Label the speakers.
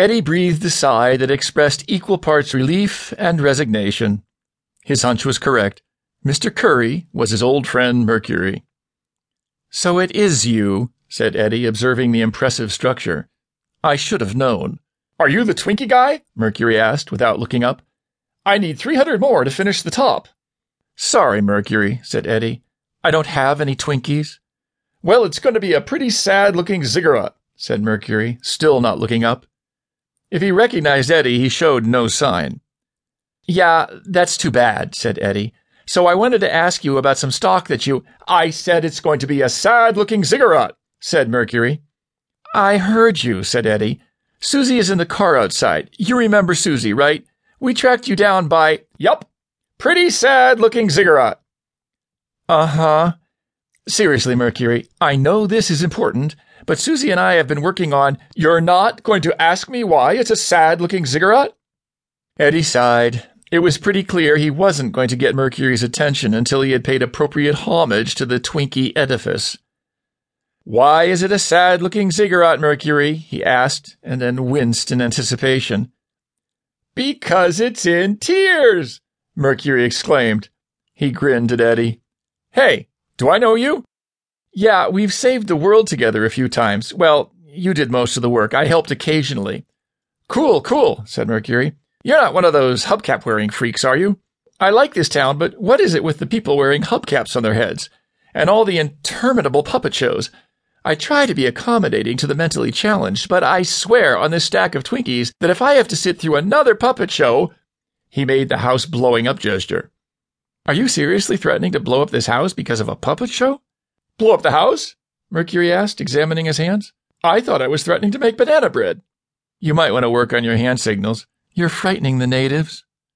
Speaker 1: Eddie breathed a sigh that expressed equal parts relief and resignation. His hunch was correct. Mr. Curry was his old friend Mercury. So it is you, said Eddie, observing the impressive structure. I should have known.
Speaker 2: Are you the Twinkie guy? Mercury asked without looking up. I need 300 more to finish the top.
Speaker 1: Sorry, Mercury, said Eddie. I don't have any Twinkies.
Speaker 2: Well, it's going to be a pretty sad looking ziggurat, said Mercury, still not looking up.
Speaker 1: If he recognized Eddie, he showed no sign. Yeah, that's too bad, said Eddie. So I wanted to ask you about some stock that you.
Speaker 2: I said it's going to be a sad looking ziggurat, said Mercury.
Speaker 1: I heard you, said Eddie. Susie is in the car outside. You remember Susie, right? We tracked you down by.
Speaker 2: Yup. Pretty sad looking ziggurat.
Speaker 1: Uh huh. Seriously, Mercury, I know this is important, but Susie and I have been working on.
Speaker 2: You're not going to ask me why it's a sad looking ziggurat?
Speaker 1: Eddie sighed. It was pretty clear he wasn't going to get Mercury's attention until he had paid appropriate homage to the Twinkie edifice. Why is it a sad looking ziggurat, Mercury? he asked, and then winced in anticipation.
Speaker 2: Because it's in tears, Mercury exclaimed.
Speaker 1: He grinned at Eddie.
Speaker 2: Hey, do I know you?
Speaker 1: Yeah, we've saved the world together a few times. Well, you did most of the work. I helped occasionally.
Speaker 2: Cool, cool, said Mercury. You're not one of those hubcap wearing freaks, are you? I like this town, but what is it with the people wearing hubcaps on their heads? And all the interminable puppet shows? I try to be accommodating to the mentally challenged, but I swear on this stack of Twinkies that if I have to sit through another puppet show, he made the house blowing up gesture.
Speaker 1: Are you seriously threatening to blow up this house because of a puppet show?
Speaker 2: Blow up the house? Mercury asked, examining his hands. I thought I was threatening to make banana bread.
Speaker 1: You might want to work on your hand signals. You're frightening the natives.